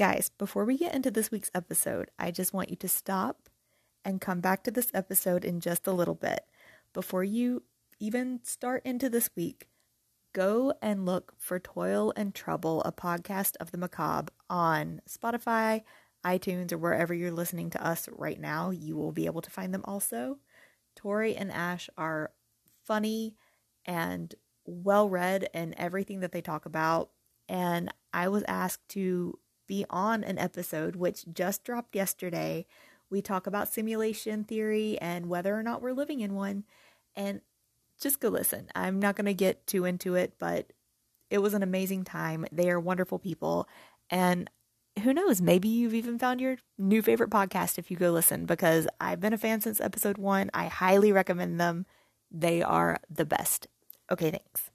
Guys, before we get into this week's episode, I just want you to stop and come back to this episode in just a little bit. Before you even start into this week, go and look for Toil and Trouble, a podcast of the macabre on Spotify, iTunes, or wherever you're listening to us right now. You will be able to find them also. Tori and Ash are funny and well read in everything that they talk about. And I was asked to be on an episode which just dropped yesterday. We talk about simulation theory and whether or not we're living in one. And just go listen. I'm not going to get too into it, but it was an amazing time. They are wonderful people. And who knows, maybe you've even found your new favorite podcast if you go listen because I've been a fan since episode one. I highly recommend them. They are the best. Okay, thanks.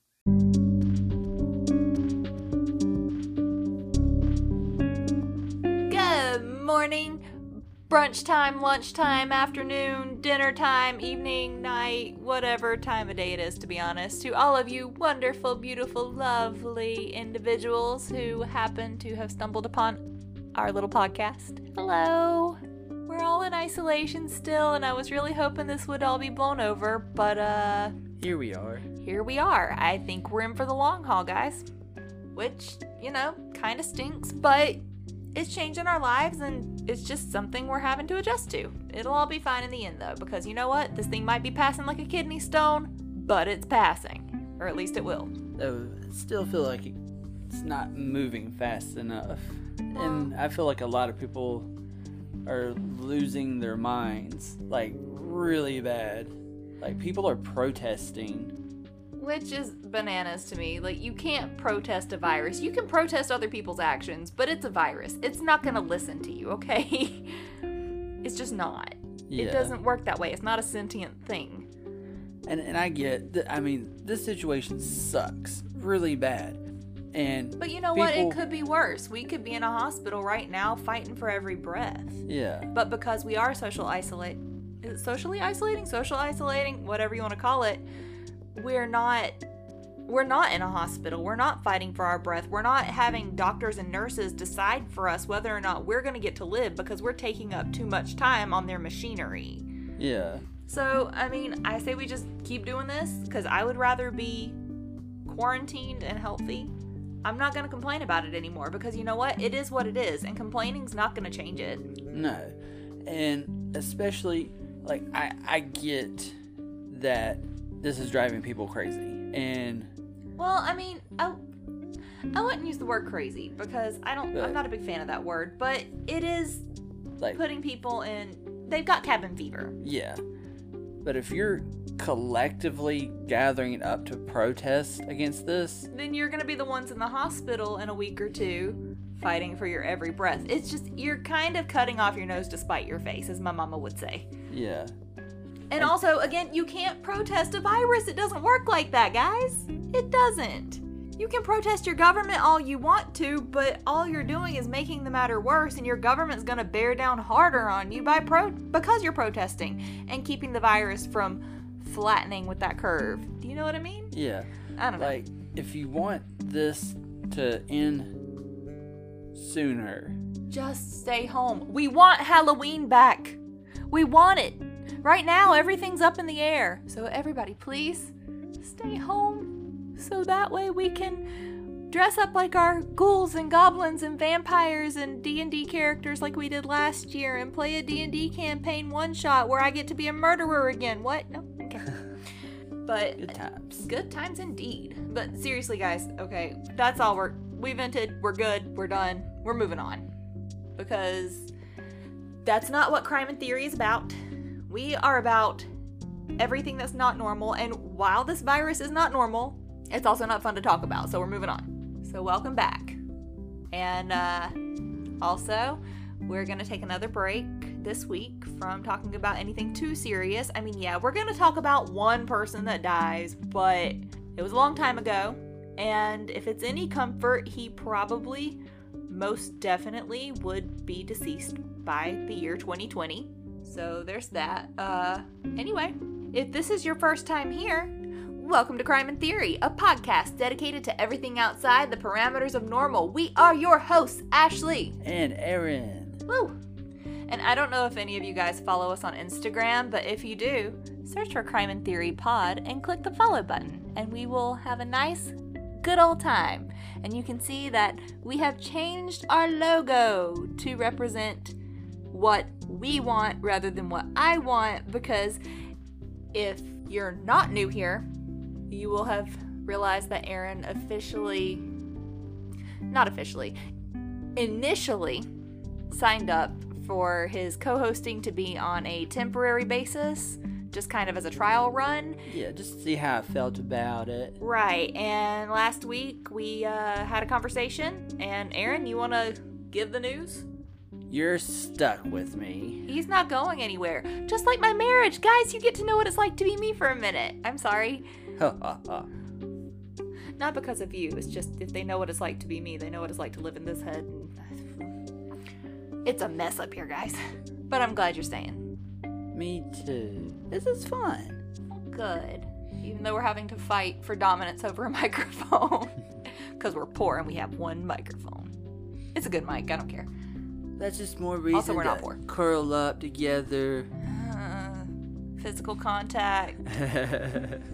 Morning, brunch time, lunch time, afternoon, dinner time, evening, night, whatever time of day it is, to be honest, to all of you wonderful, beautiful, lovely individuals who happen to have stumbled upon our little podcast. Hello. We're all in isolation still, and I was really hoping this would all be blown over, but uh. Here we are. Here we are. I think we're in for the long haul, guys. Which, you know, kind of stinks, but it's changing our lives and it's just something we're having to adjust to. It'll all be fine in the end though, because you know what? This thing might be passing like a kidney stone, but it's passing. Or at least it will. Though I still feel like it's not moving fast enough. And I feel like a lot of people are losing their minds, like really bad. Like people are protesting which is bananas to me. Like, you can't protest a virus. You can protest other people's actions, but it's a virus. It's not gonna listen to you, okay? it's just not. Yeah. It doesn't work that way. It's not a sentient thing. And and I get that. I mean, this situation sucks really bad. And but you know people... what? It could be worse. We could be in a hospital right now fighting for every breath. Yeah. But because we are social isolate, is it socially isolating, social isolating, whatever you want to call it we're not we're not in a hospital. We're not fighting for our breath. We're not having doctors and nurses decide for us whether or not we're going to get to live because we're taking up too much time on their machinery. Yeah. So, I mean, I say we just keep doing this because I would rather be quarantined and healthy. I'm not going to complain about it anymore because you know what? It is what it is, and complaining's not going to change it. No. And especially, like, I, I get that this is driving people crazy. And well, I mean, I, I wouldn't use the word crazy because I don't. I'm not a big fan of that word, but it is like putting people in. They've got cabin fever. Yeah, but if you're collectively gathering up to protest against this, then you're going to be the ones in the hospital in a week or two fighting for your every breath. It's just you're kind of cutting off your nose to spite your face, as my mama would say. Yeah. And also, again, you can't protest a virus. It doesn't work like that, guys. It doesn't. You can protest your government all you want to, but all you're doing is making the matter worse, and your government's gonna bear down harder on you by pro because you're protesting and keeping the virus from flattening with that curve. Do you know what I mean? Yeah. I don't know. Like, if you want this to end sooner, just stay home. We want Halloween back. We want it. Right now, everything's up in the air. So, everybody, please stay home so that way we can dress up like our ghouls and goblins and vampires and D&D characters like we did last year and play a D&D campaign one shot where I get to be a murderer again. What? No. Okay. But good times. Good times indeed. But seriously, guys, okay, that's all we're we vented. We're good. We're done. We're moving on because that's not what crime and theory is about. We are about everything that's not normal, and while this virus is not normal, it's also not fun to talk about, so we're moving on. So, welcome back. And uh, also, we're going to take another break this week from talking about anything too serious. I mean, yeah, we're going to talk about one person that dies, but it was a long time ago. And if it's any comfort, he probably, most definitely, would be deceased by the year 2020. So there's that. Uh, anyway, if this is your first time here, Welcome to Crime and Theory, a podcast dedicated to everything outside the parameters of normal. We are your hosts, Ashley. And Aaron. Woo! And I don't know if any of you guys follow us on Instagram, but if you do, search for Crime and Theory Pod and click the follow button, and we will have a nice, good old time. And you can see that we have changed our logo to represent what we want rather than what I want because if you're not new here, you will have realized that Aaron officially, not officially, initially signed up for his co hosting to be on a temporary basis, just kind of as a trial run. Yeah, just to see how I felt about it. Right, and last week we uh, had a conversation, and Aaron, you want to give the news? You're stuck with me. He's not going anywhere. Just like my marriage. Guys, you get to know what it's like to be me for a minute. I'm sorry. Ha ha ha. Not because of you. It's just if they know what it's like to be me, they know what it's like to live in this head. It's a mess up here, guys. But I'm glad you're staying. Me too. This is fun. Good. Even though we're having to fight for dominance over a microphone. Because we're poor and we have one microphone. It's a good mic, I don't care. That's just more reason Also, we're to not poor. curl up together. Uh, physical contact.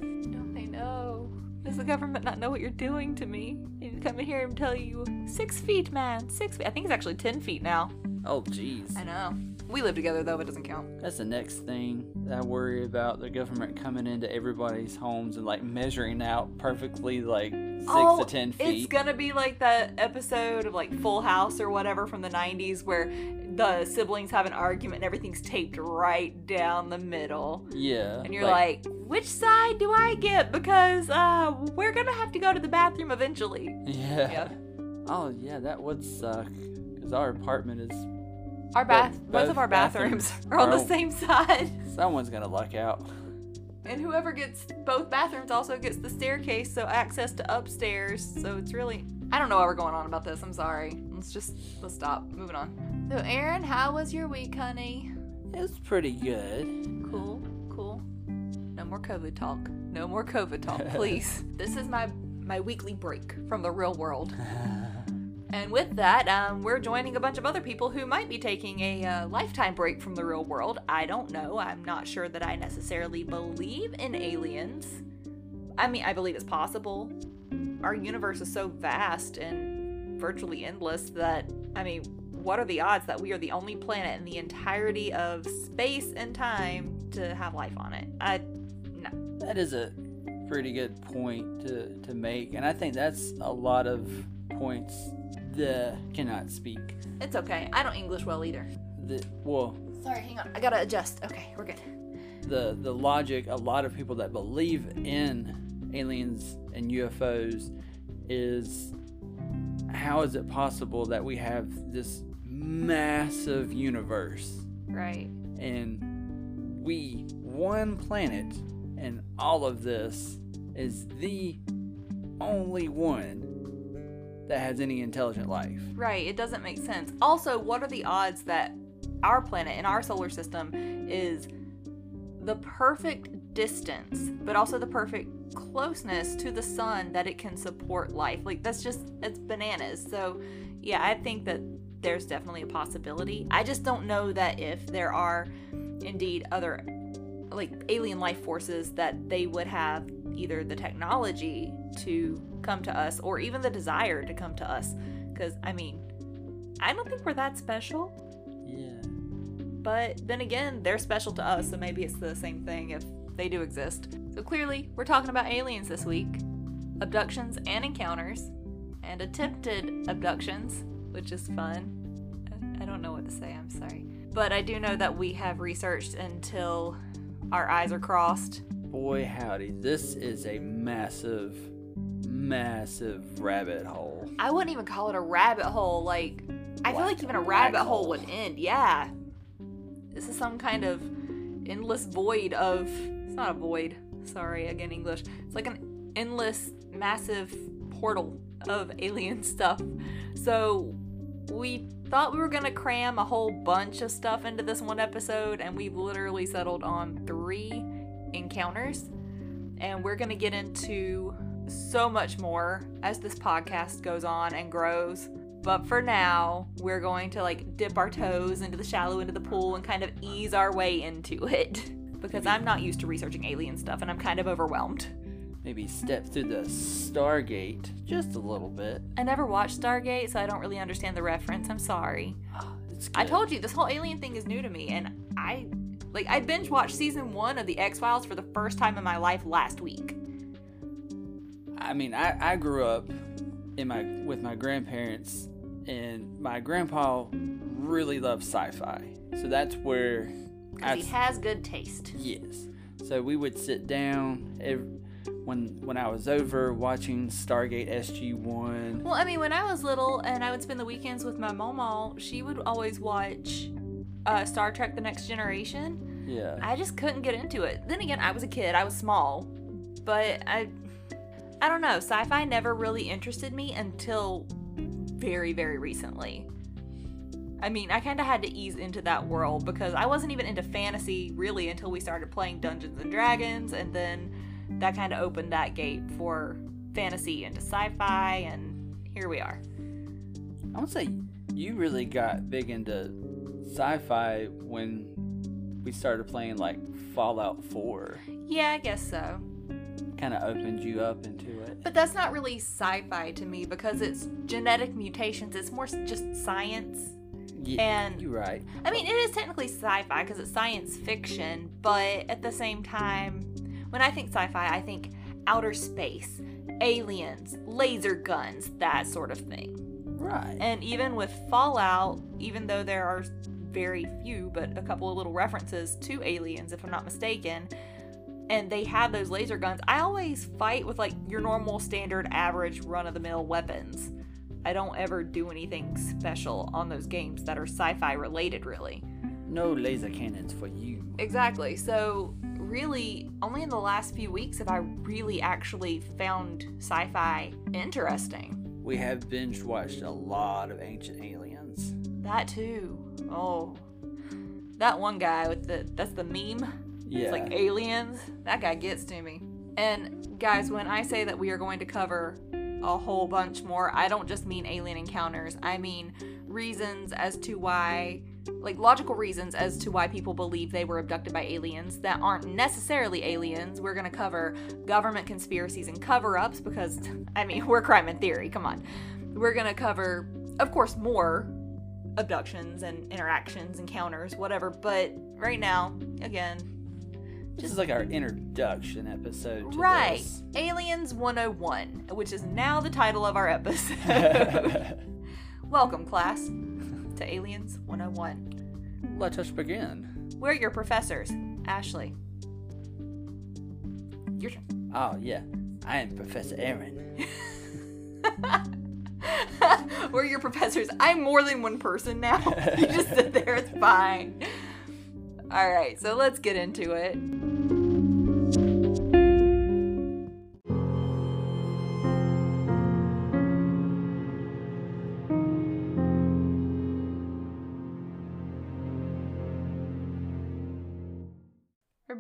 Don't they know? Does the government not know what you're doing to me? They come in here and tell you, six feet, man, six feet. I think it's actually ten feet now. Oh, jeez. I know. We live together though, it doesn't count. That's the next thing that I worry about the government coming into everybody's homes and like measuring out perfectly like six to ten feet. It's gonna be like that episode of like Full House or whatever from the 90s where the siblings have an argument and everything's taped right down the middle. yeah. And you're like, which side do I get? Because uh, we're gonna have to go to the bathroom eventually. yeah. Yeah. Oh, yeah, that would suck. Because our apartment is. Our bath, Both- both, of our bathrooms, bathrooms are on are the oh. same side. Someone's gonna luck out. And whoever gets both bathrooms also gets the staircase, so access to upstairs. So it's really, I don't know why we're going on about this. I'm sorry. Let's just let's stop. Moving on. So Aaron, how was your week, honey? It was pretty good. Cool, cool. No more COVID talk. No more COVID talk, please. this is my my weekly break from the real world. And with that, um, we're joining a bunch of other people who might be taking a uh, lifetime break from the real world. I don't know. I'm not sure that I necessarily believe in aliens. I mean, I believe it's possible. Our universe is so vast and virtually endless that, I mean, what are the odds that we are the only planet in the entirety of space and time to have life on it? I, no. That is a pretty good point to, to make. And I think that's a lot of points that cannot speak. It's okay. I don't English well either. The, well, Sorry, hang on. I gotta adjust. Okay, we're good. the the logic a lot of people that believe in aliens and UFOs is how is it possible that we have this massive universe Right. and we one planet and all of this is the only one that has any intelligent life. Right, it doesn't make sense. Also, what are the odds that our planet in our solar system is the perfect distance, but also the perfect closeness to the sun that it can support life? Like, that's just, it's bananas. So, yeah, I think that there's definitely a possibility. I just don't know that if there are indeed other, like, alien life forces, that they would have either the technology to come to us or even the desire to come to us. Because, I mean, I don't think we're that special. Yeah. But then again, they're special to us, so maybe it's the same thing if they do exist. So clearly, we're talking about aliens this week abductions and encounters, and attempted abductions, which is fun. I I don't know what to say, I'm sorry. But I do know that we have researched until our eyes are crossed. Boy, howdy, this is a massive, massive rabbit hole. I wouldn't even call it a rabbit hole. Like, I feel like even a rabbit hole hole. would end. Yeah. This is some kind of endless void of. It's not a void. Sorry, again, English. It's like an endless, massive portal of alien stuff. So, we thought we were to cram a whole bunch of stuff into this one episode, and we've literally settled on three encounters. and we're to get into so much more as this podcast goes on and grows. But for now, we're going to like dip our toes into the shallow end of the pool and kind of ease our way into it. Because I'm not used to researching alien stuff and I'm kind of overwhelmed. Maybe step through the Stargate just a little bit. I never watched Stargate, so I don't really understand the reference. I'm sorry. It's I told you this whole alien thing is new to me, and I like I binge watched season one of the X Files for the first time in my life last week. I mean, I, I grew up in my with my grandparents, and my grandpa really loved sci-fi. So that's where Because he has good taste. yes. So we would sit down ev when when I was over watching Stargate SG One. Well, I mean, when I was little and I would spend the weekends with my mama, she would always watch uh, Star Trek: The Next Generation. Yeah. I just couldn't get into it. Then again, I was a kid. I was small, but I, I don't know. Sci-fi never really interested me until very, very recently. I mean, I kind of had to ease into that world because I wasn't even into fantasy really until we started playing Dungeons and Dragons, and then that kind of opened that gate for fantasy into sci-fi, and here we are. I would say you really got big into sci-fi when we started playing like Fallout 4. Yeah, I guess so. Kind of opened you up into it. But that's not really sci-fi to me because it's genetic mutations. It's more just science. Yeah, And- you're right. I mean, it is technically sci-fi because it's science fiction, but at the same time, when I think sci-fi, I think outer space, aliens, laser guns, that sort of thing. Right. And even with Fallout, even though there are very few, but a couple of little references to aliens, if I'm not mistaken, and they have those laser guns, I always fight with like your normal, standard, average, run of the mill weapons. I don't ever do anything special on those games that are sci fi related, really. no laser cannons for you. Exactly. So, really, only in the last few weeks have I really actually found sci fi interesting. We have binge watched a lot of ancient aliens. That too. Oh. That one guy with the that's the meme. Yeah. It's like aliens. That guy gets to me. And guys, when I say that we are going to cover a whole bunch more, I don't just mean alien encounters. I mean reasons as to why like logical reasons as to why people believe they were abducted by aliens that aren't necessarily aliens. We're going to cover government conspiracies and cover-ups because I mean, we're crime and theory. Come on. We're going to cover of course more abductions and interactions, encounters, whatever. But right now, again, this is like our introduction episode to right, this. Aliens 101, which is now the title of our episode. Welcome, class, to Aliens 101. Let us begin. We're your professors, Ashley. Your turn. Oh yeah, I am Professor Aaron. We're your professors. I'm more than one person now. you just sit there, it's fine. All right, so let's get into it.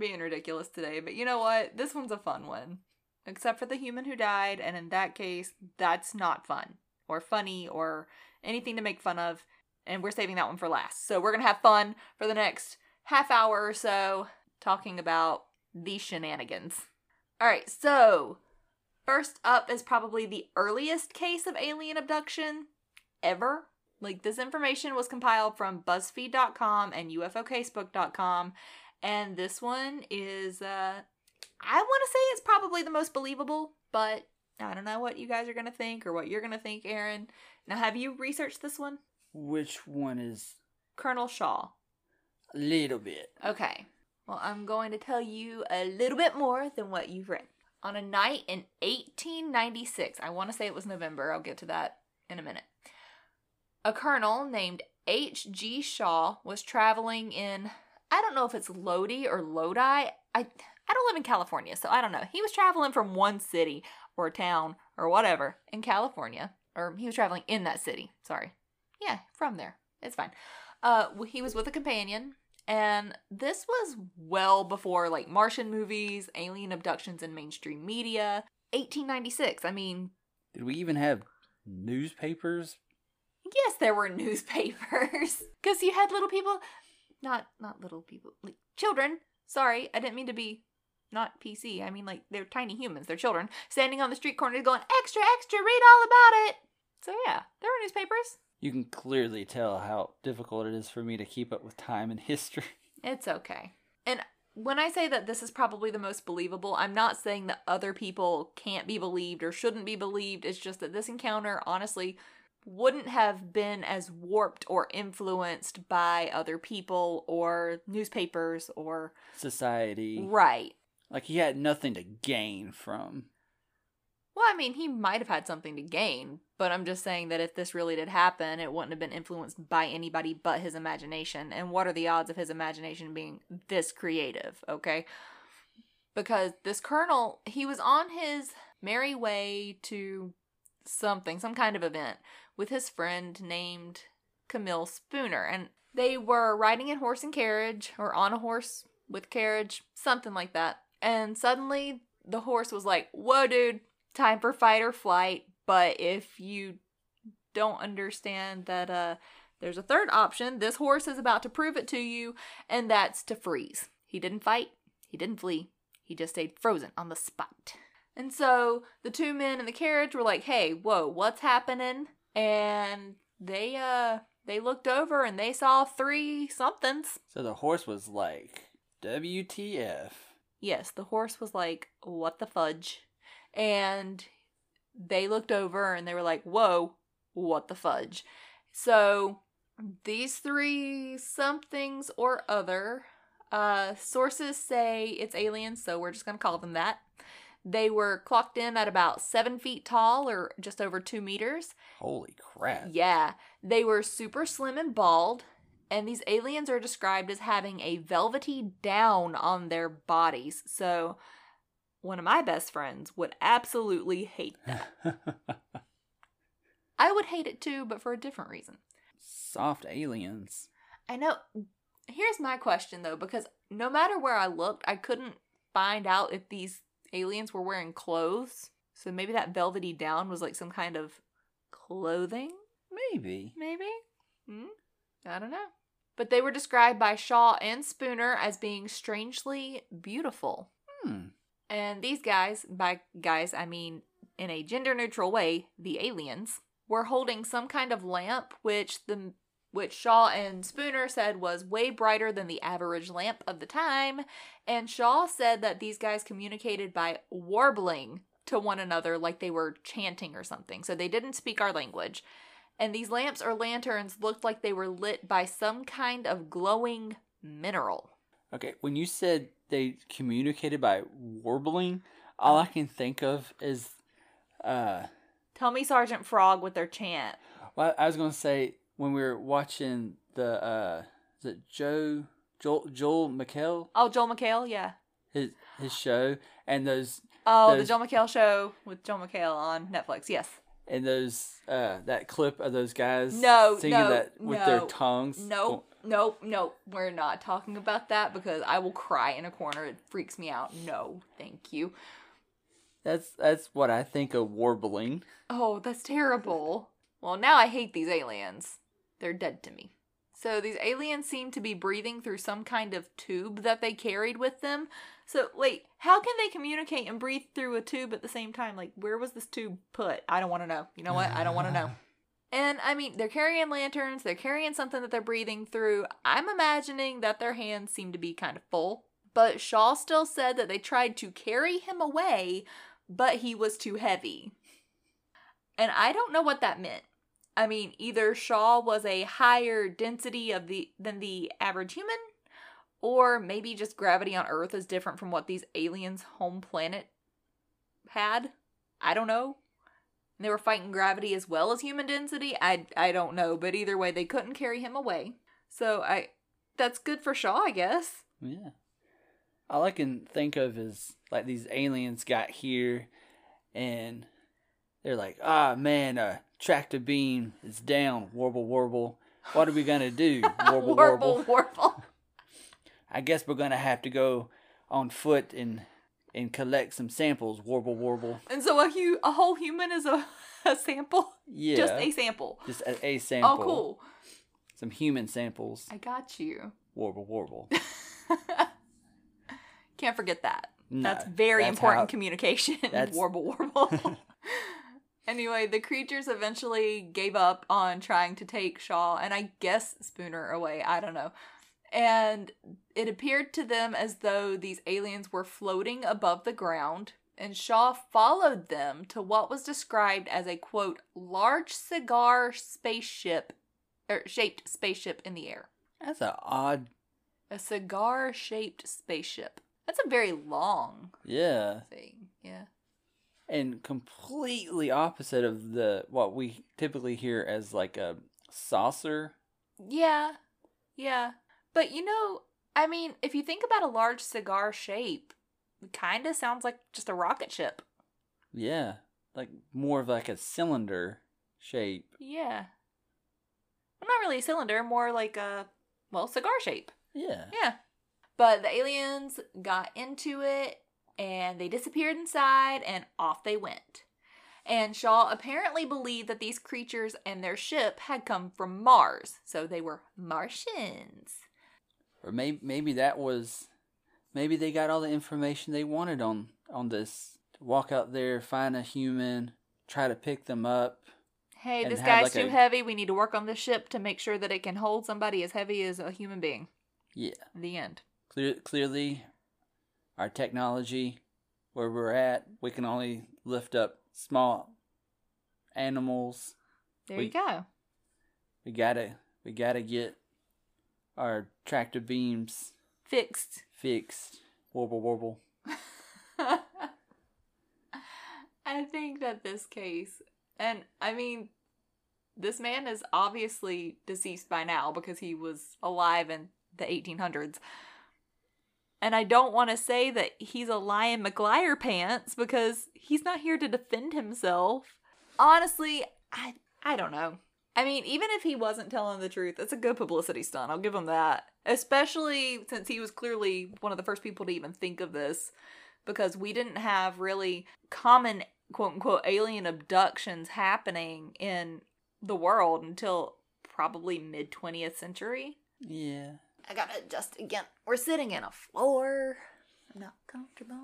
Being ridiculous today, but you know what? This one's a fun one. Except for the human who died, and in that case, that's not fun or funny or anything to make fun of, and we're saving that one for last. So we're gonna have fun for the next half hour or so talking about these shenanigans. Alright, so first up is probably the earliest case of alien abduction ever. Like this information was compiled from BuzzFeed.com and UFOCasebook.com, and this one is uh I want to say it's probably the most believable, but I don't know what you guys are going to think or what you're going to think, Aaron. Now, have you researched this one? Which one is Colonel Shaw. a little bit? Okay. Well, I'm going to tell you a little bit more than what you've read. On a night in 1896, I want to say it was November, I'll get to that in a minute. A colonel named H.G. Shaw was traveling in, I don't know if it's Lodi or Lodi. I I don't live in California, so I don't know. He was traveling from one city or town or whatever in California, or he was traveling in that city. Sorry. Yeah, from there. It's fine. Uh, he was with a companion, And this was well before like Martian movies, alien abductions in mainstream media. 1896. I mean, Did we even have newspapers? yes, there were newspapers because you had little people, not not little people, like children. Sorry, I didn't mean to be not PC. I mean like they're tiny humans, they're children standing on the street corners going extra extra, read all about it. So yeah, there were newspapers. You can clearly tell how difficult it is for me to keep up with time and history. It's okay. And when I say that this is probably the most believable, I'm not saying that other people can't be believed or shouldn't be believed. It's just that this encounter, honestly, wouldn't have been as warped or influenced by other people or newspapers or. Society. Right. Like he had nothing to gain from. Well, I mean, he might have had something to gain, but I'm just saying that if this really did happen, it wouldn't have been influenced by anybody but his imagination. And what are the odds of his imagination being this creative, okay? Because this colonel, he was on his merry way to something, some kind of event, with his friend named Camille Spooner. And they were riding in horse and carriage, or on a horse with carriage, something like that. And suddenly the horse was like, Whoa, dude, time for fight or flight. But if you don't understand that uh there's a third option, this horse is about to prove it to you, and that's to freeze. He didn't fight, he didn't flee, he just stayed frozen on the spot. And so the two men in the carriage were like, "Hey, whoa, what's happening?" And they uh they looked over and they saw three somethings. So the horse was like, WTF. Yes, the horse was like, "What the fudge?" And they looked over and they were like, "Whoa, what the fudge?" So these three somethings or other uh sources say it's aliens, so we're just gonna call them that. They were clocked in at about seven feet tall or just over two meters. Holy crap. Yeah, they were super slim and bald, and these aliens are described as having a velvety down on their bodies. So, one of my best friends would absolutely hate that. I would hate it too, but for a different reason. Soft aliens. I know. Here's my question though, because no matter where I looked, I couldn't find out if these aliens were wearing clothes. So maybe that velvety down was like some kind of clothing? Maybe. maybe? Hmm? I don't know. But they were described by Shaw and Spooner as being strangely beautiful. Hmm. And these guys, by guys, I mean in a gender neutral way, the aliens, were holding some kind of lamp which the which Shaw and Spooner said was way brighter than the average lamp of the time, and Shaw said that these guys communicated by warbling to one another like they were chanting or something. So they didn't speak our language. And these lamps or lanterns looked like they were lit by some kind of glowing mineral. Okay, when you said they communicated by warbling, all I can think of is uh Tell me Sergeant Frog with their chant. well, I was gonna say when we were watching the uh is it Joe Joel Joel McHale Oh, Joel McHale, yeah. his his show and those Oh, the Joel McHale show with Joel McHale on Netflix. Yes. and those uh that clip of those guys No, singing no, that with their tongues. No. No, no, We're not talking about that because I will cry in a corner. It freaks me out. No, thank you. That's that's what I think of warbling. Oh, that's terrible. Well, now I hate these aliens. They're dead to me. So these aliens seem to be breathing through some kind of tube that they carried with them. So wait, how can they communicate and breathe through a tube at the same time? Like, where was this tube put? I don't want to know. You know what? I don't want to know. And I mean, they're carrying lanterns, they're carrying something that they're breathing through. I'm imagining that their hands seem to be kind of full. But Shaw still said that they tried to carry him away, but he was too heavy. And I don't know what that meant. I mean, either Shaw was a higher density of the than the average human, or maybe just gravity on Earth is different from what these aliens' home planet had. I don't know. And they were fighting gravity as well as human density. I I don't know, but either way, they couldn't carry him away. So I, that's good for Shaw, I guess. Yeah. All I can think of is like these aliens got here and they're like, ah man, uh tractor beam is down, warble warble. What are we gonna do? Warble warble. warble. warble. I guess we're gonna have to go on foot and and collect some samples. Warble, warble. And so a hu- a whole human is a, a sample? Yeah, Just a sample. just a, a oh, sample. Oh, cool. Some human samples. I got you. Warble, warble. Can't forget that. No, That's very that's important how- communication. that's- warble warble. Anyway, the creatures eventually gave up on trying to take Shaw and I guess Spooner away. I don't know. And it appeared to them as though these aliens were floating above the ground, and Shaw followed them to what was described as a quote, large cigar spaceship, or shaped spaceship in the air. That's an odd. A cigar shaped spaceship. That's a very long Yeah, thing. Yeah. And completely opposite of the what we typically hear as like a saucer. Yeah. Yeah. But you know, I mean, if you think about a large cigar shape, it kind of sounds like just a rocket ship. Yeah, like more of like a cylinder shape. Yeah. Well, not really a cylinder, more like a, well, cigar shape. Yeah. Yeah. But the aliens got into it and they disappeared inside and off they went. And Shaw apparently believed that these creatures and their ship had come from Mars, so they were Martians. Or maybe maybe that was maybe they got all the information they wanted on on this. Walk out there, find a human, try to pick them up. Hey, this guy's like, too a- heavy. We need to work on the ship to make sure that it can hold somebody as heavy as a human being. Yeah. The end. Clear, clearly, our technology, where we're at, we can only lift up small animals. There We- you go. We gotta, we gotta get our tractor beams Fixed. fixed. Warble, warble. I think that this case, and I mean, this man is obviously deceased by now because he was alive in the 1800s. And I don't want to say that he's a lion McGuire pants because he's not here to defend himself. Honestly, I I don't know. I mean, even if he wasn't telling the truth, it's a good publicity stunt. I'll give him that. Especially since he was clearly one of the first people to even think of this because we didn't have really common quote unquote alien abductions happening in the world until probably mid 20th century. Yeah. I gotta adjust again. We're sitting in a floor. I'm not comfortable.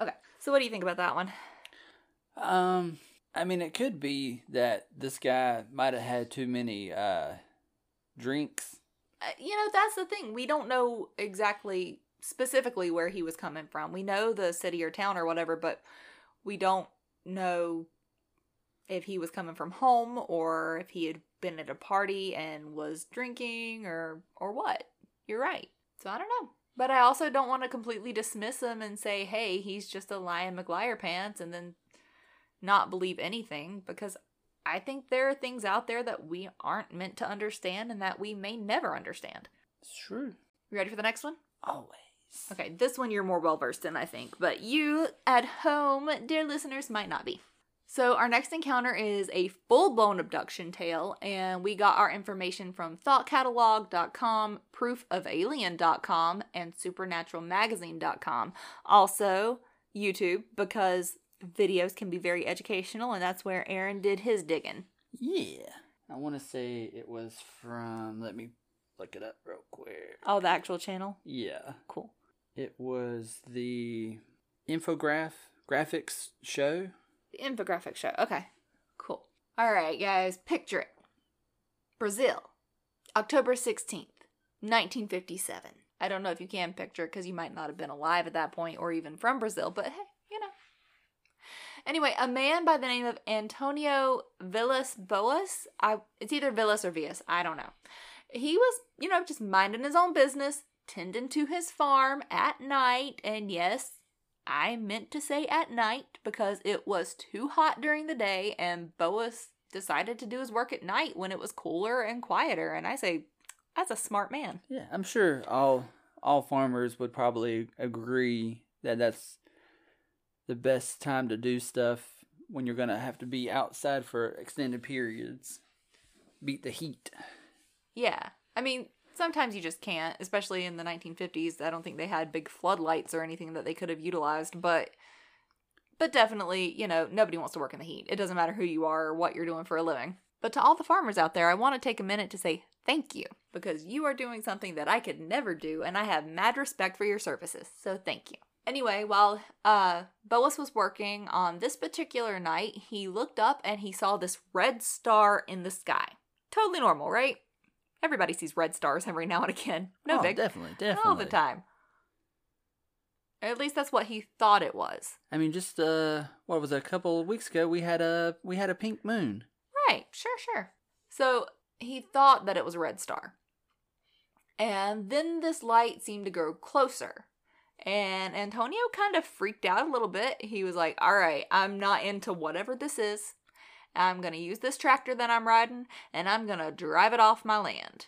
Okay, so what do you think about that one? Um, I mean, it could be that this guy might have had too many uh drinks. Uh, you know, that's the thing. We don't know exactly specifically where he was coming from. We know the city or town or whatever, but we don't know if he was coming from home or if he had been at a party and was drinking or or what. You're right. So I don't know. But I also don't want to completely dismiss him and say, "Hey, he's just a lion McGuire pants," and then not believe anything because I think there are things out there that we aren't meant to understand and that we may never understand. It's true. You ready for the next one? Always. Okay, this one you're more well versed in, I think, but you at home, dear listeners, might not be. So, our next encounter is a full blown abduction tale, and we got our information from thoughtcatalog.com, proofofalien.com, and supernaturalmagazine.com. Also, YouTube, because videos can be very educational, and that's where Aaron did his digging. Yeah. I want to say it was from. Let me look it up real quick. Oh, the actual channel? Yeah. Cool. It was the infograph graphics show. Infographic show. Okay, cool. All right, guys, picture it Brazil, October 16th, 1957. I don't know if you can picture it because you might not have been alive at that point or even from Brazil, but hey, you know. Anyway, a man by the name of Antonio Villas Boas, I, it's either Villas or Villas, I don't know. He was, you know, just minding his own business, tending to his farm at night, and yes, I meant to say at night because it was too hot during the day and Boas decided to do his work at night when it was cooler and quieter. And I say, that's a smart man. Yeah, I'm sure all all farmers would probably agree that that's the best time to do stuff when you're gonna have to be outside for extended periods. Beat the heat. Yeah. I mean, Sometimes you just can't, especially in the 1950s. I don't think they had big floodlights or anything that they could have utilized, but but definitely, you know, nobody wants to work in the heat. It doesn't matter who you are or what you're doing for a living. But to all the farmers out there, I want to take a minute to say thank you because you are doing something that I could never do and I have mad respect for your services. So thank you. Anyway, while uh, Boas was working on this particular night, he looked up and he saw this red star in the sky. Totally normal, right? Everybody sees red stars every now and again. No oh, big. definitely, definitely. All the time. At least that's what he thought it was. I mean, just uh, what was it, a couple of weeks ago? We had a we had a pink moon. Right, sure, sure. So he thought that it was a red star. And then this light seemed to grow closer. And Antonio kind of freaked out a little bit. He was like, All right, I'm not into whatever this is. I'm going to use this tractor that I'm riding and I'm going to drive it off my land.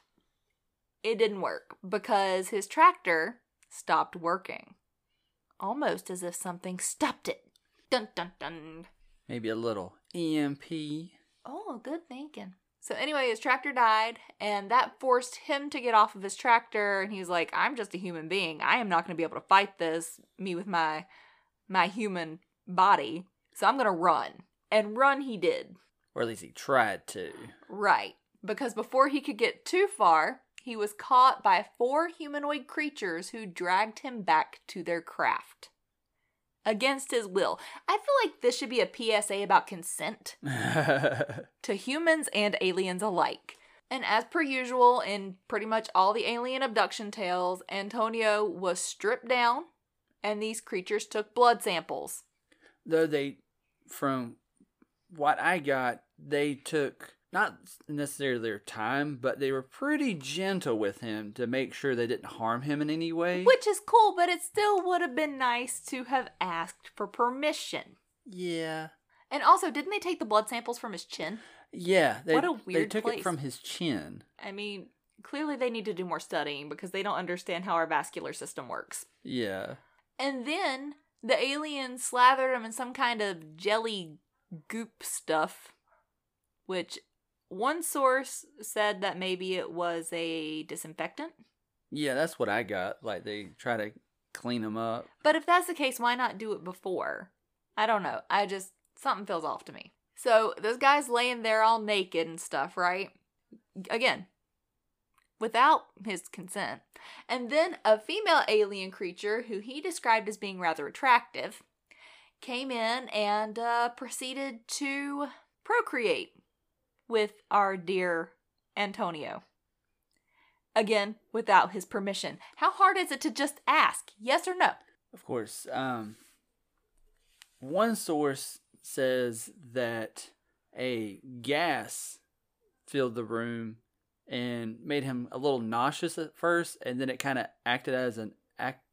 It didn't work because his tractor stopped working. Almost as if something stopped it. Dun dun dun. Maybe a little EMP. Oh, good thinking. So anyway, his tractor died, and that forced him to get off of his tractor. And he's like, "I'm just a human being. I am not going to be able to fight this. Me with my my human body. So I'm going to run." And run he did. Or at least he tried to. Right, because before he could get too far, he was caught by four humanoid creatures who dragged him back to their craft against his will. I feel like this should be a PSA about consent to humans and aliens alike. And as per usual, in pretty much all the alien abduction tales, Antonio was stripped down and these creatures took blood samples. Though they, from what I got, they took not necessarily their time, but they were pretty gentle with him to make sure they didn't harm him in any way. Which is cool, but it still would have been nice to have asked for permission. Yeah. And also, didn't they take the blood samples from his chin? Yeah. They, What a weird They took place. it from his chin. I mean, clearly they need to do more studying because they don't understand how our vascular system works. Yeah. And then the aliens slathered him in some kind of jelly goop stuff, which one source said that maybe it was a disinfectant. Yeah, that's what I got. Like they try to clean him up. But if that's the case, why not do it before? I don't know. I just, something feels off to me. So this guy's laying there all naked and stuff, right? Again, without his consent. And then a female alien creature, who he described as being rather attractive, came in and uh, proceeded to procreate with our dear Antonio. Again, without his permission. How hard is it to just ask, yes or no? Of course. Um, one source says that a gas filled the room and made him a little nauseous at first, and then it kind of acted as an act.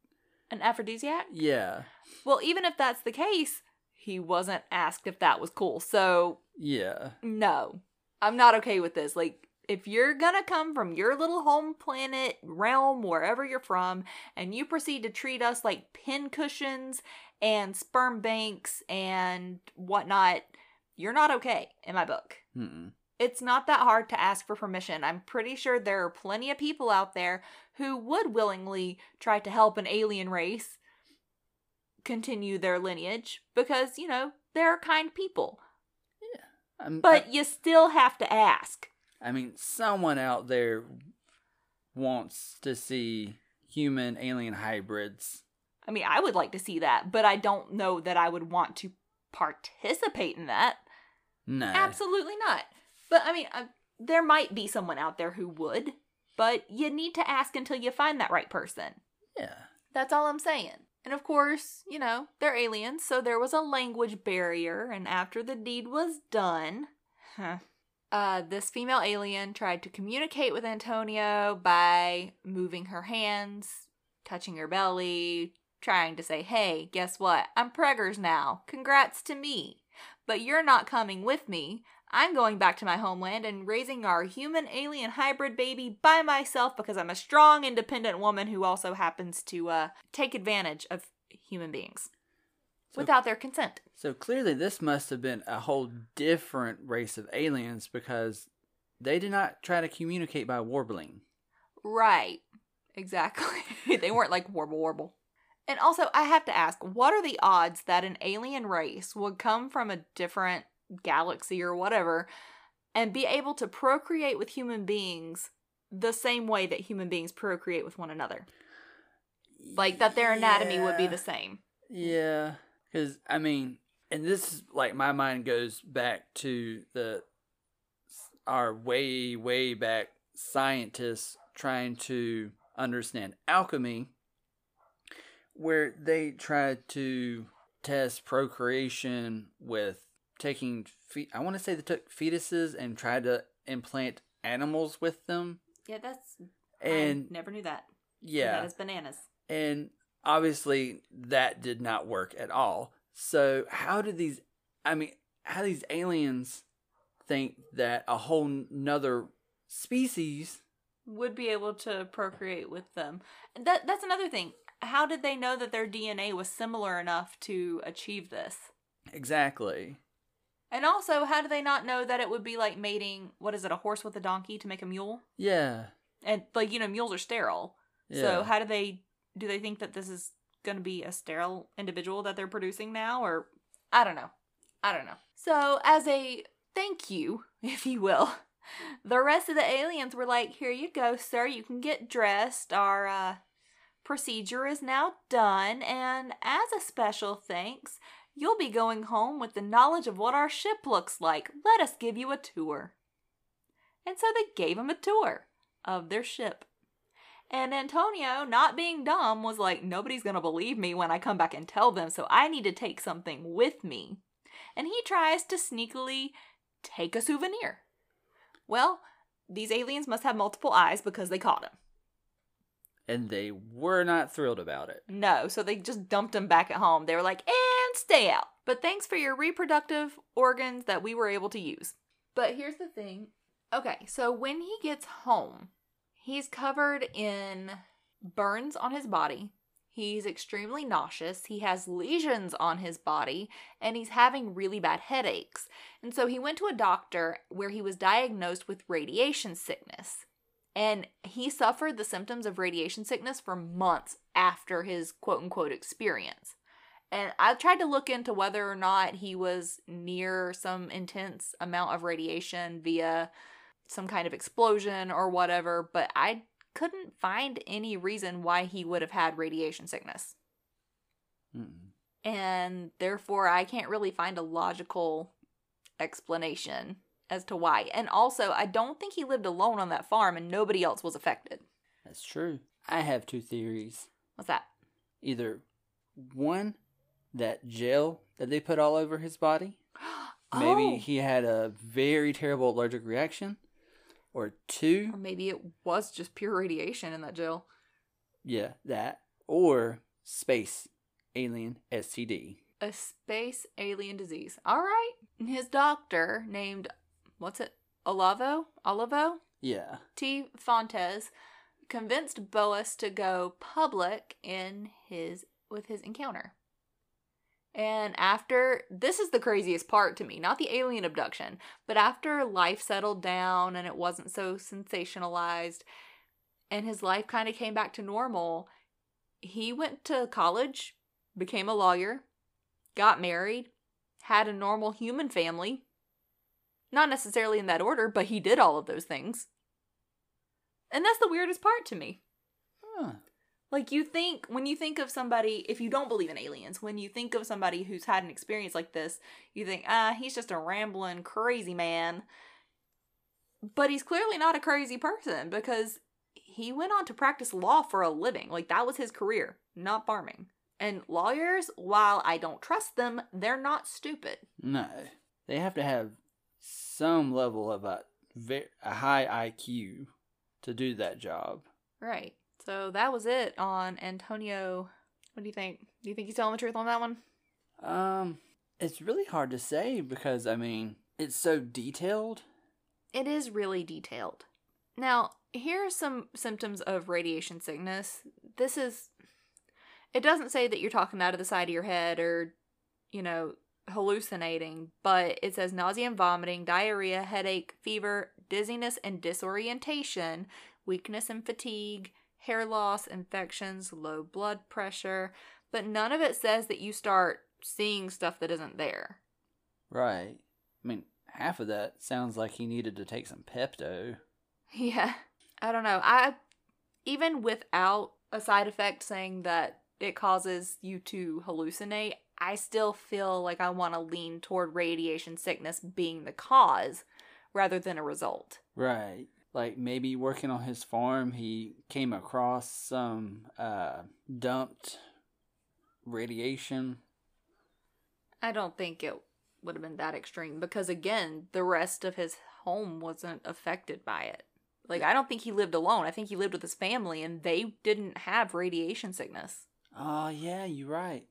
An aphrodisiac? Yeah, Well, even if that's the case, he wasn't asked if that was cool. So, yeah, no. I'm not okay with this. Like, if you're gonna come from your little home planet, realm, wherever you're from, and you proceed to treat us like pin cushions and sperm banks and whatnot, you're not okay in my book. Mm-mm. It's not that hard to ask for permission. I'm pretty sure there are plenty of people out there who would willingly try to help an alien race continue their lineage because, you know, they're kind people. I'm- But you still have to ask. I, I mean, someone out there wants to see human alien hybrids. I mean, I would like to see that, but I don't know that I would want to participate in that. No, Absolutely not. But I mean, uh, there might be someone out there who would, but you need to ask until you find that right person. Yeah, That's all I'm saying. And of course, you know, they're aliens, so there was a language barrier, and after the deed was done, huh, uh, this female alien tried to communicate with Antonio by moving her hands, touching her belly, trying to say, hey, guess what? I'm preggers now. Congrats to me. But you're not coming with me. I'm going back to my homeland and raising our human alien hybrid baby by myself because I'm a strong, independent woman who also happens to uh, take advantage of human beings So- without their consent. So clearly, this must have been a whole different race of aliens because they did not try to communicate by warbling. Right. Exactly. they weren't like warble warble. And also, I have to ask, what are the odds that an alien race would come from a different galaxy or whatever and be able to procreate with human beings the same way that human beings procreate with one another? Like that their anatomy would be the same. Yeah, because I mean, and this is like my mind goes back to the our way way back scientists trying to understand alchemy, where they tried to test procreation with taking fe- I want to say they took fetuses and tried to implant animals with them, Yeah, that's. and I never knew that. yeah, That is bananas. and obviously that did not work at all. So how did these? I mean, how these aliens think that a whole nother species? would be able to procreate with them. That that's another thing. How did they know that their DNA was similar enough to achieve this? Exactly. And also, how do they not know that it would be like mating what is it, a horse with a donkey to make a mule? Yeah. And like, you know, mules are sterile. Yeah. So how do they do they think that this is going to be a sterile individual that they're producing now or I don't know. I don't know. So, as a thank you, if you will, the rest of the aliens were like, "Here you go, sir. You can get dressed. Our uh procedure is now done, and as a special thanks, you'll be going home with the knowledge of what our ship looks like. Let us give you a tour." And so they gave him a tour of their ship. And Antonio, not being dumb, was like, nobody's gonna believe me when I come back and tell them, so I need to take something with me. And he tries to sneakily take a souvenir. Well, these aliens must have multiple eyes because they caught him. and they were not thrilled about it. No, so they just dumped him back at home. They were like, and stay out. But thanks for your reproductive organs that we were able to use. But here's the thing. Okay, so when he gets home, he's covered in burns on his body. He's extremely nauseous. He has lesions on his body and he's having really bad headaches. And so he went to a doctor where he was diagnosed with radiation sickness. And he suffered the symptoms of radiation sickness for months after his quote unquote experience. And I tried to look into whether or not he was near some intense amount of radiation via some kind of explosion or whatever, but I couldn't find any reason why he would have had radiation sickness. Mm-mm. And therefore, I can't really find a logical explanation as to why. And also, I don't think he lived alone on that farm and nobody else was affected. That's true. I have two theories. What's that? Either one, that gel that they put all over his body. Maybe Oh, he had a very terrible allergic reaction. Or two, Or maybe it was just pure radiation in that gel. yeah, that. Or space alien STD. A space alien disease. All right. His doctor, named, what's it? Olavo? Olivo? Yeah. T. Fontes, convinced Boas to go public in his with his encounter. And after this is the craziest part to me, not the alien abduction, but after life settled down and it wasn't so sensationalized and his life kind of came back to normal, he went to college, became a lawyer, got married, had a normal human family. Not necessarily in that order, but he did all of those things. And that's the weirdest part to me. Like you think when you think of somebody, if you don't believe in aliens, when you think of somebody who's had an experience like this, you think, ah, he's just a rambling crazy man. But he's clearly not a crazy person because he went on to practice law for a living. Like that was his career, not farming. And lawyers, while I don't trust them, they're not stupid. No. They have to have some level of a, a high IQ to do that job. Right. So that was it on Antonio. What do you think? Do you think he's telling the truth on that one? Um, it's really hard to say because I mean it's so detailed. It is really detailed. Now, here are some symptoms of radiation sickness. This is. It doesn't say that you're talking out of the side of your head or, you know, hallucinating, but it says nausea and vomiting, diarrhea, headache, fever, dizziness, and disorientation weakness and fatigue, hair loss, infections, low blood pressure, but none of it says that you start seeing stuff that isn't there. Right. I mean, half of that sounds like he needed to take some Pepto. Yeah. I don't know. I even without a side effect saying that it causes you to hallucinate, I still feel like I want to lean toward radiation sickness being the cause rather than a result. Right. Like maybe working on his farm, he came across some uh, dumped radiation. I don't think it would have been that extreme because, again, the rest of his home wasn't affected by it. Like, I don't think he lived alone. I think he lived with his family and they didn't have radiation sickness. Oh, yeah, you're right.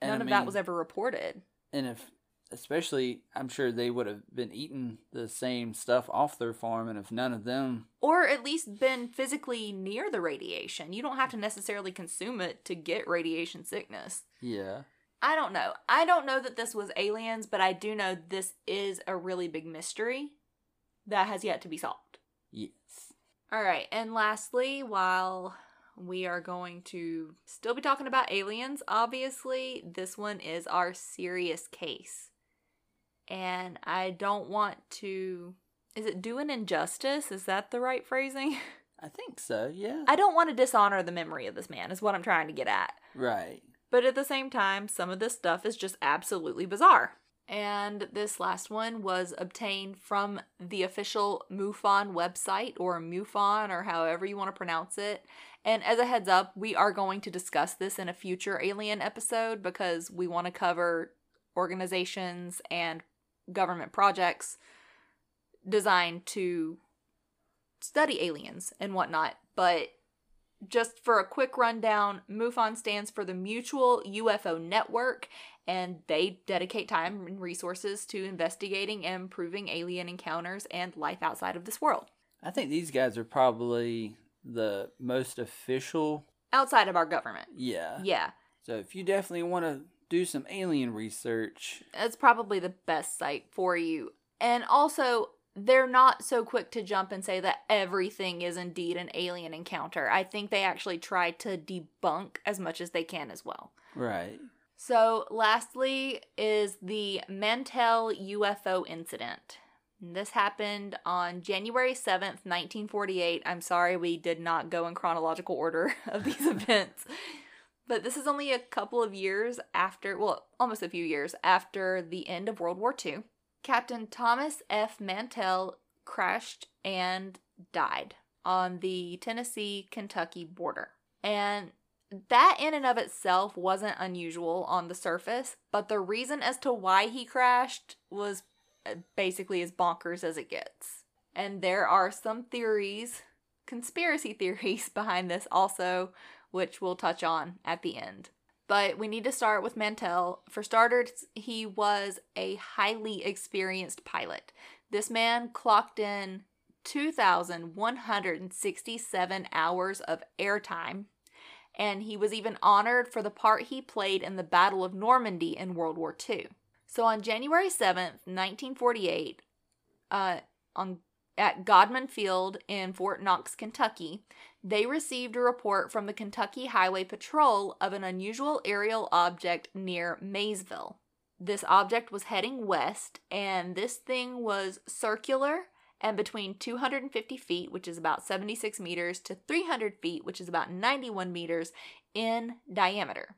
And None I of that was ever reported. And if, especially, I'm sure they would have been eating the same stuff off their farm, and if none of them, Or at least been physically near the radiation. You don't have to necessarily consume it to get radiation sickness. yeah, I don't know. I don't know that this was aliens, but I do know this is a really big mystery that has yet to be solved. yes, All right, and lastly, while we are going to still be talking about aliens, obviously, this one is our serious case. And I don't want to. Is it do an injustice? Is that the right phrasing? I think so. Yeah, I don't want to dishonor the memory of this man, is what I'm trying to get at. right. But at the same time, some of this stuff is just absolutely bizarre. And this last one was obtained from the official MUFON website, or MUFON, or however you want to pronounce it. And as a heads up, we are going to discuss this in a future alien episode because we want to cover organizations and government projects designed to study aliens and whatnot. But just for a quick rundown, MUFON stands for the Mutual UFO Network, and they dedicate time and resources to investigating and proving alien encounters and life outside of this world. I think these guys are probably the most official. Outside of our government. Yeah. Yeah, So if you definitely want to do some alien research, That's probably the best site for you. And also, they're not so quick to jump and say that everything is indeed an alien encounter. I think they actually try to debunk as much as they can as well. right? So, lastly, is the Mantell UFO incident. This happened on January 7th, 1948. I'm sorry we did not go in chronological order of these events. But this is only a couple of years after, well, almost a few years after the end of World War II. Captain Thomas F. Mantell crashed and died on the Tennessee Kentucky border. And that in and of itself wasn't unusual on the surface, but the reason as to why he crashed was uh, basically as bonkers as it gets. And there are some theories, conspiracy theories behind this also, which we'll touch on at the end. But we need to start with Mantell. For starters, he was a highly experienced pilot. This man clocked in 2,167 hours of airtime and he was even honored for the part he played in the Battle of Normandy in World War II. So on January 7th, 1948, uh, on at Godman Field in Fort Knox, Kentucky, they received a report from the Kentucky Highway Patrol of an unusual aerial object near Maysville. This object was heading west, and this thing was circular and between 250 feet, which is about 76 meters, to 300 feet, which is about 91 meters in diameter.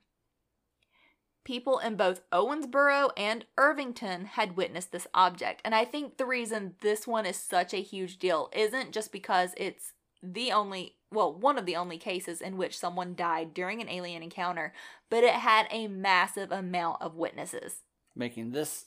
People in both Owensboro and Irvington had witnessed this object, and I think the reason this one is such a huge deal isn't just because it's the only, well, one of the only cases in which someone died during an alien encounter, but it had a massive amount of witnesses. Making this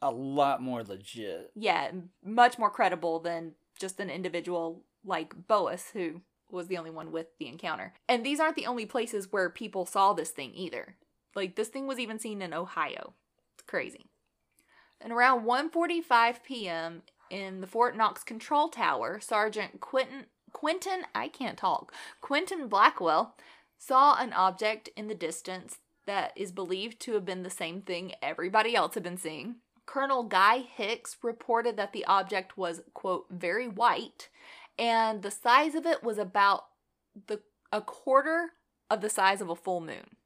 a lot more legit. yeah, much more credible than just an individual like Boas, who was the only one with the encounter. And these aren't the only places where people saw this thing either. Like this thing was even seen in Ohio. It's crazy. And around 1:45 p.m. in the Fort Knox control tower, Sergeant Quentin Quentin, I can't talk. Quentin Blackwell saw an object in the distance that is believed to have been the same thing everybody else had been seeing. Colonel Guy Hix reported that the object was, quote, very white and the size of it was about the a quarter of the size of a full moon.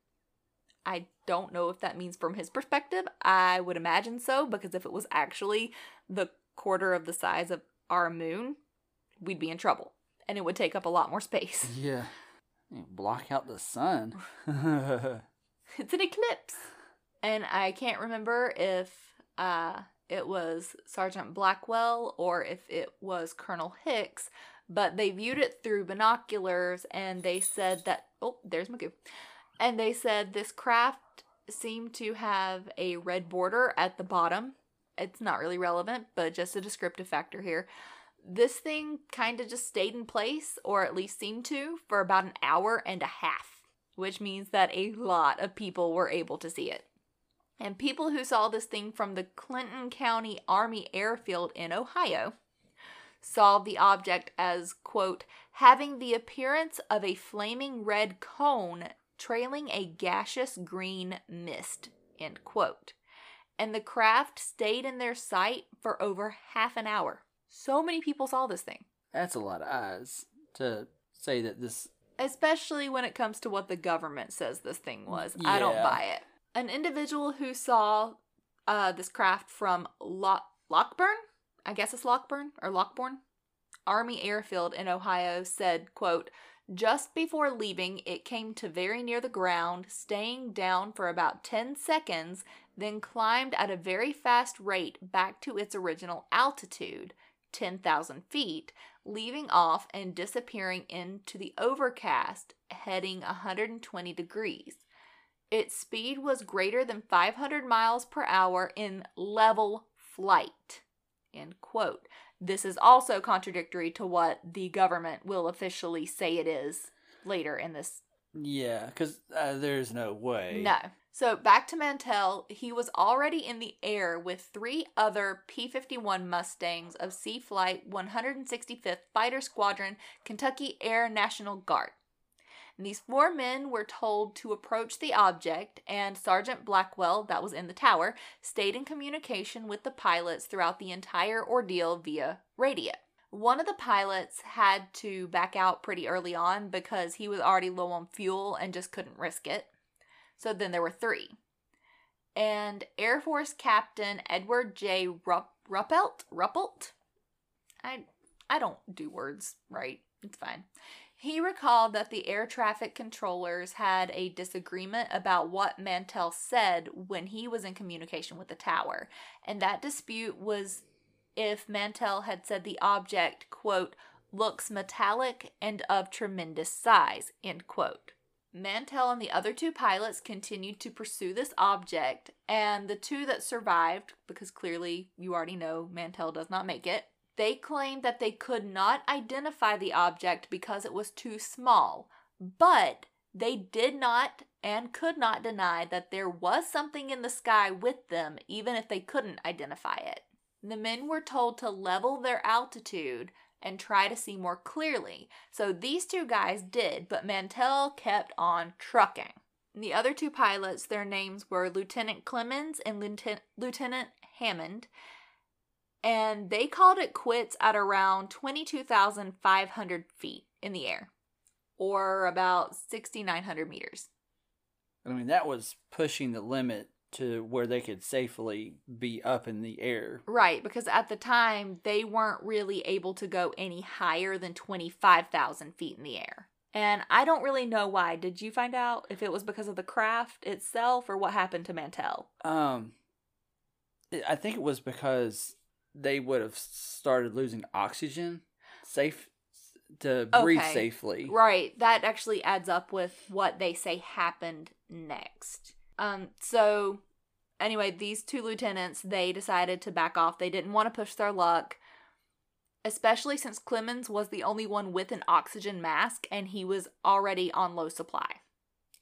I don't know if that means from his perspective. I would imagine so because if it was actually the quarter of the size of our moon, we'd be in trouble and it would take up a lot more space. Yeah. You block out the sun. it's an eclipse. And I can't remember if uh, it was Sergeant Blackwell or if it was Colonel Hix, but they viewed it through binoculars and they said that, oh, there's Magoo. And they said this craft seemed to have a red border at the bottom. It's not really relevant, but just a descriptive factor here. This thing kind of just stayed in place, or at least seemed to, for about an hour and a half, which means that a lot of people were able to see it. And people who saw this thing from the Clinton County Army Airfield in Ohio saw the object as, quote, having the appearance of a flaming red cone trailing a gaseous green mist, end quote. And the craft stayed in their sight for over half an hour. So many people saw this thing. That's a lot of eyes to say that this. Especially when it comes to what the government says this thing was. I don't buy it. An individual who saw uh, this craft from Lock- Lockburn, I guess it's Lockburn or Lockbourne, Army Airfield in Ohio said, quote, just before leaving, it came to very near the ground, staying down for about 10 seconds, then climbed at a very fast rate back to its original altitude, 10,000 feet, leaving off and disappearing into the overcast, heading 120 degrees. Its speed was greater than 500 miles per hour in level flight. End quote. This is also contradictory to what the government will officially say it is later in this. Yeah, because uh, there's no way. No. So back to Mantell, he was already in the air with three other P 51 Mustangs of C Flight 165th Fighter Squadron, Kentucky Air National Guard. And these four men were told to approach the object, and Sergeant Blackwell, that was in the tower, stayed in communication with the pilots throughout the entire ordeal via radio. One of the pilots had to back out pretty early on because he was already low on fuel and just couldn't risk it. So then there were three. And Air Force Captain Edward J. Rupp- Ruppelt? Ruppelt? I, I don't do words right. It's fine. He recalled that the air traffic controllers had a disagreement about what Mantell said when he was in communication with the tower, and that dispute was if Mantell had said the object, quote, looks metallic and of tremendous size, end quote. Mantell and the other two pilots continued to pursue this object, and the two that survived, because clearly you already know Mantell does not make it, they claimed that they could not identify the object because it was too small, but they did not and could not deny that there was something in the sky with them, even if they couldn't identify it. The men were told to level their altitude and try to see more clearly. So these two guys did, but Mantell kept on trucking. The other two pilots, their names were Lieutenant Clemens and Lieutenant, Lieutenant Hammond, and they called it quits at around 22,500 feet in the air, or about 6,900 meters. I mean, that was pushing the limit to where they could safely be up in the air. Right, because at the time they weren't really able to go any higher than 25,000 feet in the air. And I don't really know why. Did you find out if it was because of the craft itself or what happened to Mantell? Um, I think it was because they would have started losing oxygen, safe to breathe Okay. safely. Right, that actually adds up with what they say happened next. Um, so anyway, these two lieutenants, they decided to back off. They didn't want to push their luck, especially since Clemens was the only one with an oxygen mask and he was already on low supply.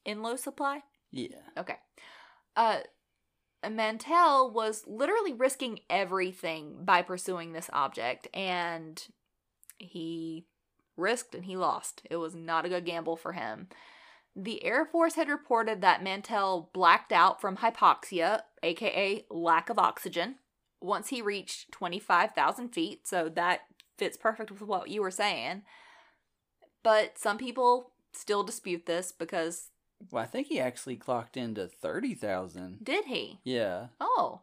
In low supply? Yeah. Okay. Uh Mantell was literally risking everything by pursuing this object and he risked and he lost. It was not a good gamble for him. The Air Force had reported that Mantell blacked out from hypoxia, aka lack of oxygen, once he reached 25,000 feet, so that fits perfect with what you were saying. But some people still dispute this because Well, I think he actually clocked into thirty thousand. did he? Yeah, Oh.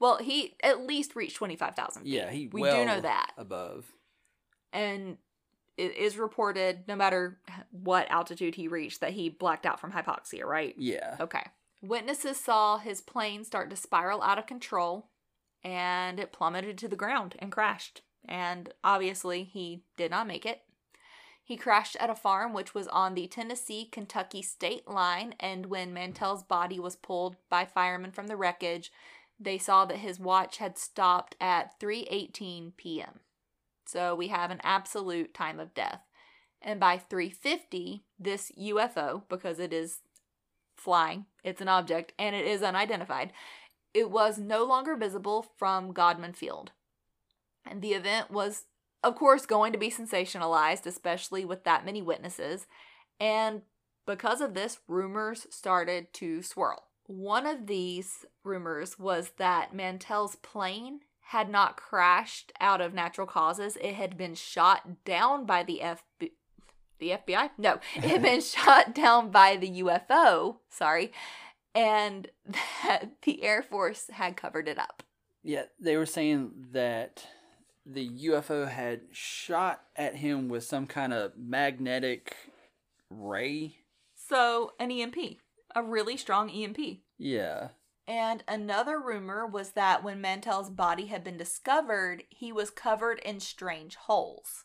Well, he at least reached 25,000 feet. yeah, he We well do know that. above. And it is reported, no matter what altitude he reached, that he blacked out from hypoxia, right? Yeah, Okay. Witnesses saw his plane start to spiral out of control and it plummeted to the ground and crashed. And obviously, he did not make it. He crashed at a farm which was on the Tennessee Kentucky state line. And when Mantell's body was pulled by firemen from the wreckage, they saw that his watch had stopped at 3:18 p.m. So we have an absolute time of death. And by 350, this UFO, because it is flying, it's an object, and it is unidentified, it was no longer visible from Godman Field. And the event was, of course, going to be sensationalized, especially with that many witnesses. And because of this, rumors started to swirl. One of these rumors was that Mantell's plane had not crashed out of natural causes. It had been shot down by the FBI. The FBI? No, it had been shot down by the UFO. Sorry. And that the Air Force had covered it up. yeah. They were saying that the UFO had shot at him with some kind of magnetic ray. So, an EMP, a really strong EMP. Yeah, And another rumor was that when Mantell's body had been discovered, he was covered in strange holes.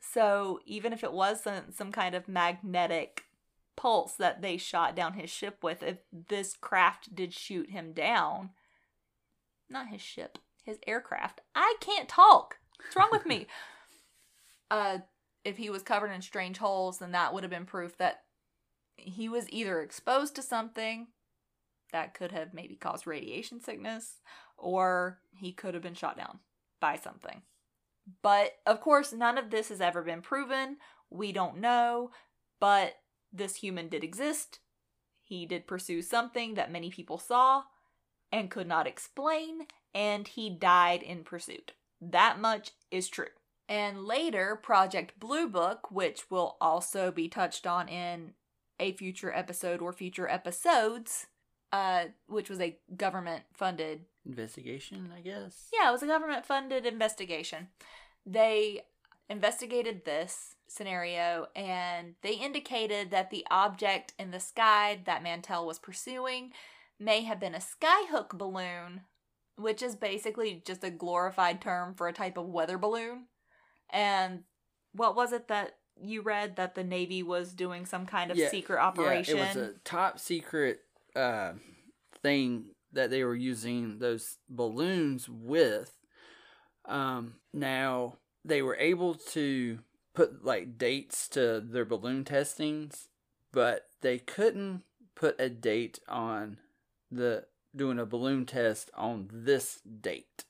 So even if it wasn't some kind of magnetic pulse that they shot down his ship with, if this craft did shoot him down, not his ship, his aircraft. I can't talk. What's wrong with me? Uh, if he was covered in strange holes, then that would have been proof that he was either exposed to something that could have maybe caused radiation sickness, or he could have been shot down by something. But of course, none of this has ever been proven. We don't know, but this human did exist. He did pursue something that many people saw and could not explain, and he died in pursuit. That much is true. And later, Project Blue Book, which will also be touched on in a future episode or future episodes, uh, which was a government funded investigation. I guess. yeah, it was a government funded investigation. They investigated this scenario and they indicated that the object in the sky that Mantell was pursuing may have been a skyhook balloon, which is basically just a glorified term for a type of weather balloon. And what was it that you read that the Navy was doing some kind of Yeah, secret operation? Yeah, it was a top secret uh, thing that they were using those balloons with. Um, now they were able to put like dates to their balloon testings, but they couldn't put a date on the doing a balloon test on this date.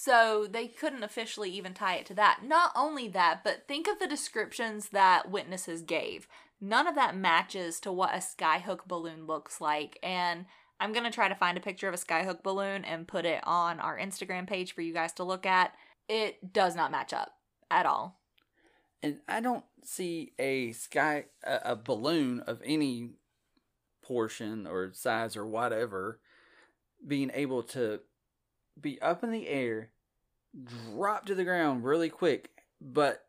So they couldn't officially even tie it to that. Not only that, but think of the descriptions that witnesses gave. None of that matches to what a skyhook balloon looks like. And I'm going to try to find a picture of a skyhook balloon and put it on our Instagram page for you guys to look at. It does not match up at all. and I don't see a sky a, a balloon of any portion or size or whatever being able to be up in the air, drop to the ground really quick, but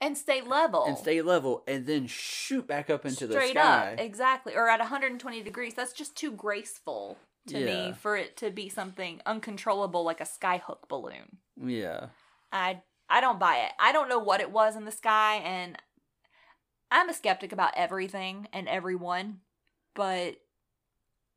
And stay level. and stay level, and then shoot back up into Straight the sky. Straight up. Exactly. Or at 120 degrees. That's just too graceful to Yeah. me for it to be something uncontrollable like a skyhook balloon. Yeah, I I don't buy it. I don't know what it was in the sky and I'm a skeptic about everything and everyone, but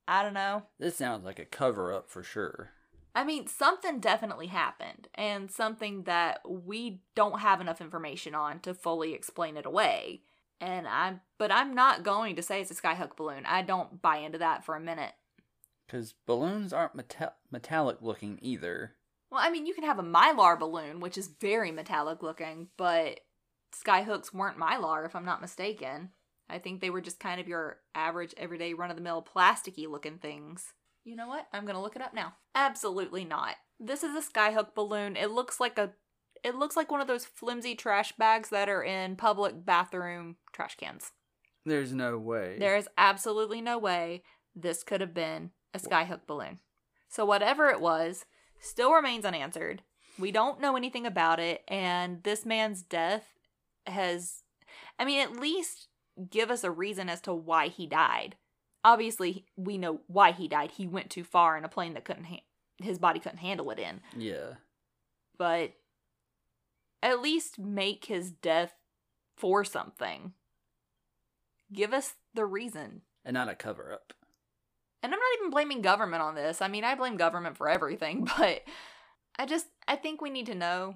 I don't know. this sounds like a cover up for sure. I mean, something definitely happened and something that we don't have enough information on to fully explain it away. And I'm but I'm not going to say it's a skyhook balloon. I don't buy into that for a minute. Because balloons aren't metal- metallic looking either. Well, I mean, you can have a mylar balloon, which is very metallic looking, but skyhooks weren't mylar, if I'm not mistaken. I think they were just kind of your average, everyday, run of the mill, plasticky looking things. You know what? I'm gonna look it up now. Absolutely not. This is a skyhook balloon. It looks like a it looks like one of those flimsy trash bags that are in public bathroom trash cans. There's no way. There is absolutely no way this could have been a skyhook balloon. So whatever it was, still remains unanswered. We don't know anything about it, and this man's death has I mean, at least give us a reason as to why he died. Obviously, we know why he died. He went too far in a plane that couldn't ha- his body couldn't handle it in. Yeah. But at least make his death for something. Give us the reason. And not a cover up. And I'm not even blaming government on this. I mean, I blame government for everything, but I just I think we need to know.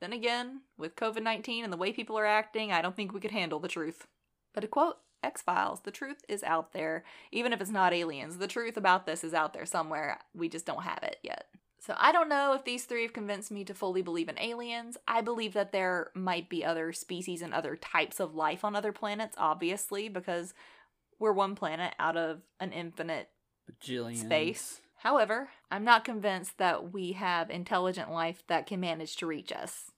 Then again, with COVID-19 and the way people are acting, I don't think we could handle the truth. But to quote X-Files, the truth is out there. Even if it's not aliens, the truth about this is out there somewhere. We just don't have it yet. So I don't know if these three have convinced me to fully believe in aliens. I believe that there might be other species and other types of life on other planets, obviously, because we're one planet out of an infinite Bajillions. space. However, I'm not convinced that we have intelligent life that can manage to reach us.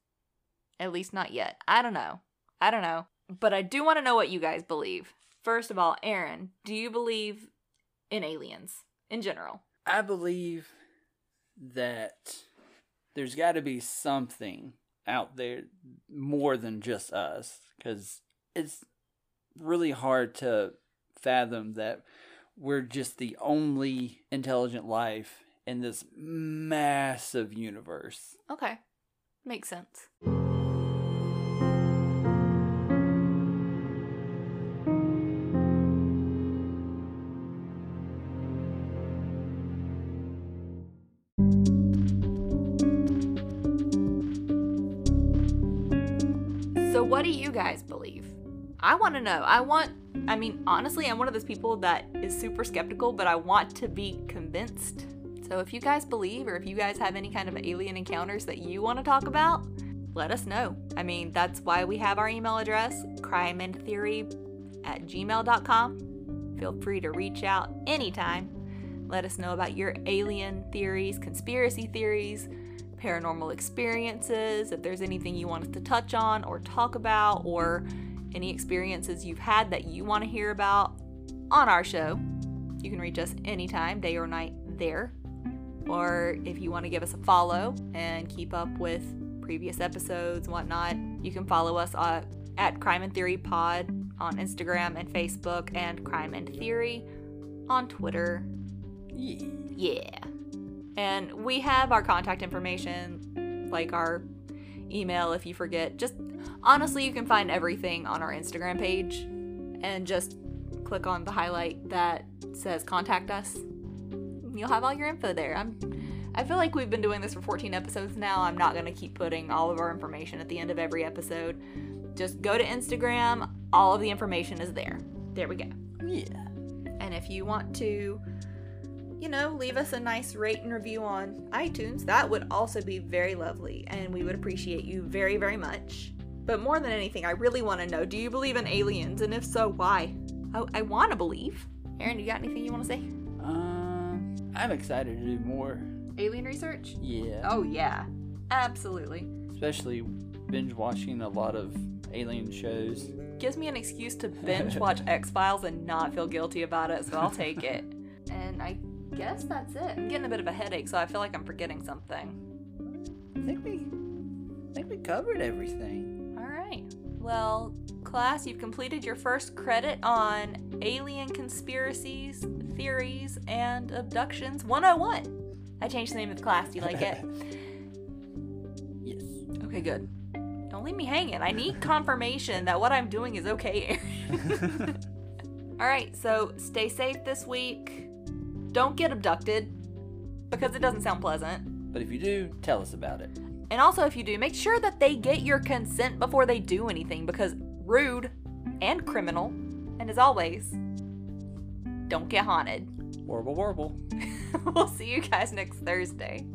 At least not yet. I don't know. I don't know. But I do want to know what you guys believe. First of all, Aaron, do you believe in aliens in general? I believe that there's got to be something out there more than just us because it's really hard to fathom that we're just the only intelligent life in this massive universe. Okay. Makes sense. I want to know. I want, I mean, honestly, I'm one of those people that is super skeptical, but I want to be convinced. So, if you guys believe or if you guys have any kind of alien encounters that you want to talk about, let us know. I mean, that's why we have our email address, crimeandtheory at gmail.com. Feel free to reach out anytime. Let us know about your alien theories, conspiracy theories, paranormal experiences, if there's anything you want us to touch on or talk about, or any experiences you've had that you want to hear about on our show. You can reach us anytime, day or night, there. Or if you want to give us a follow and keep up with previous episodes and whatnot, you can follow us uh, at Crime and Theory Pod on Instagram and Facebook, and Crime and Theory on Twitter. Yeah. Yeah. And we have our contact information, like our email if you forget. Just honestly, you can find everything on our Instagram page and just click on the highlight that says contact us. You'll have all your info there. I'm I feel like we've been doing this for 14 episodes now. I'm not going to keep putting all of our information at the end of every episode. Just go to Instagram. All of the information is there. There we go. Yeah. And if you want to, you know, leave us a nice rate and review on iTunes, that would also be very lovely. And we would appreciate you very, very much. But more than anything, I really want to know do you believe in aliens? And if so, why? I, I want to believe. Aaron, you got anything you want to say? Um, I'm excited to do more. Alien research? Yeah. Oh, yeah. Absolutely. Especially binge watching a lot of alien shows. Gives me an excuse to binge watch X Files and not feel guilty about it, so I'll take it. And I guess that's it. I'm getting a bit of a headache, so I feel like I'm forgetting something. I think we, I think we covered everything. Well, class, you've completed your first credit on alien conspiracies, theories, and abductions 101. I changed the name of the class. Do you like it? Yes. Okay, good. Don't leave me hanging. I need confirmation that what I'm doing is okay. All right, so stay safe this week. Don't get abducted because it doesn't sound pleasant. But if you do, tell us about it. And also, if you do, make sure that they get your consent before they do anything because rude and criminal. And as always, don't get haunted. Warble, warble. we'll see you guys next Thursday.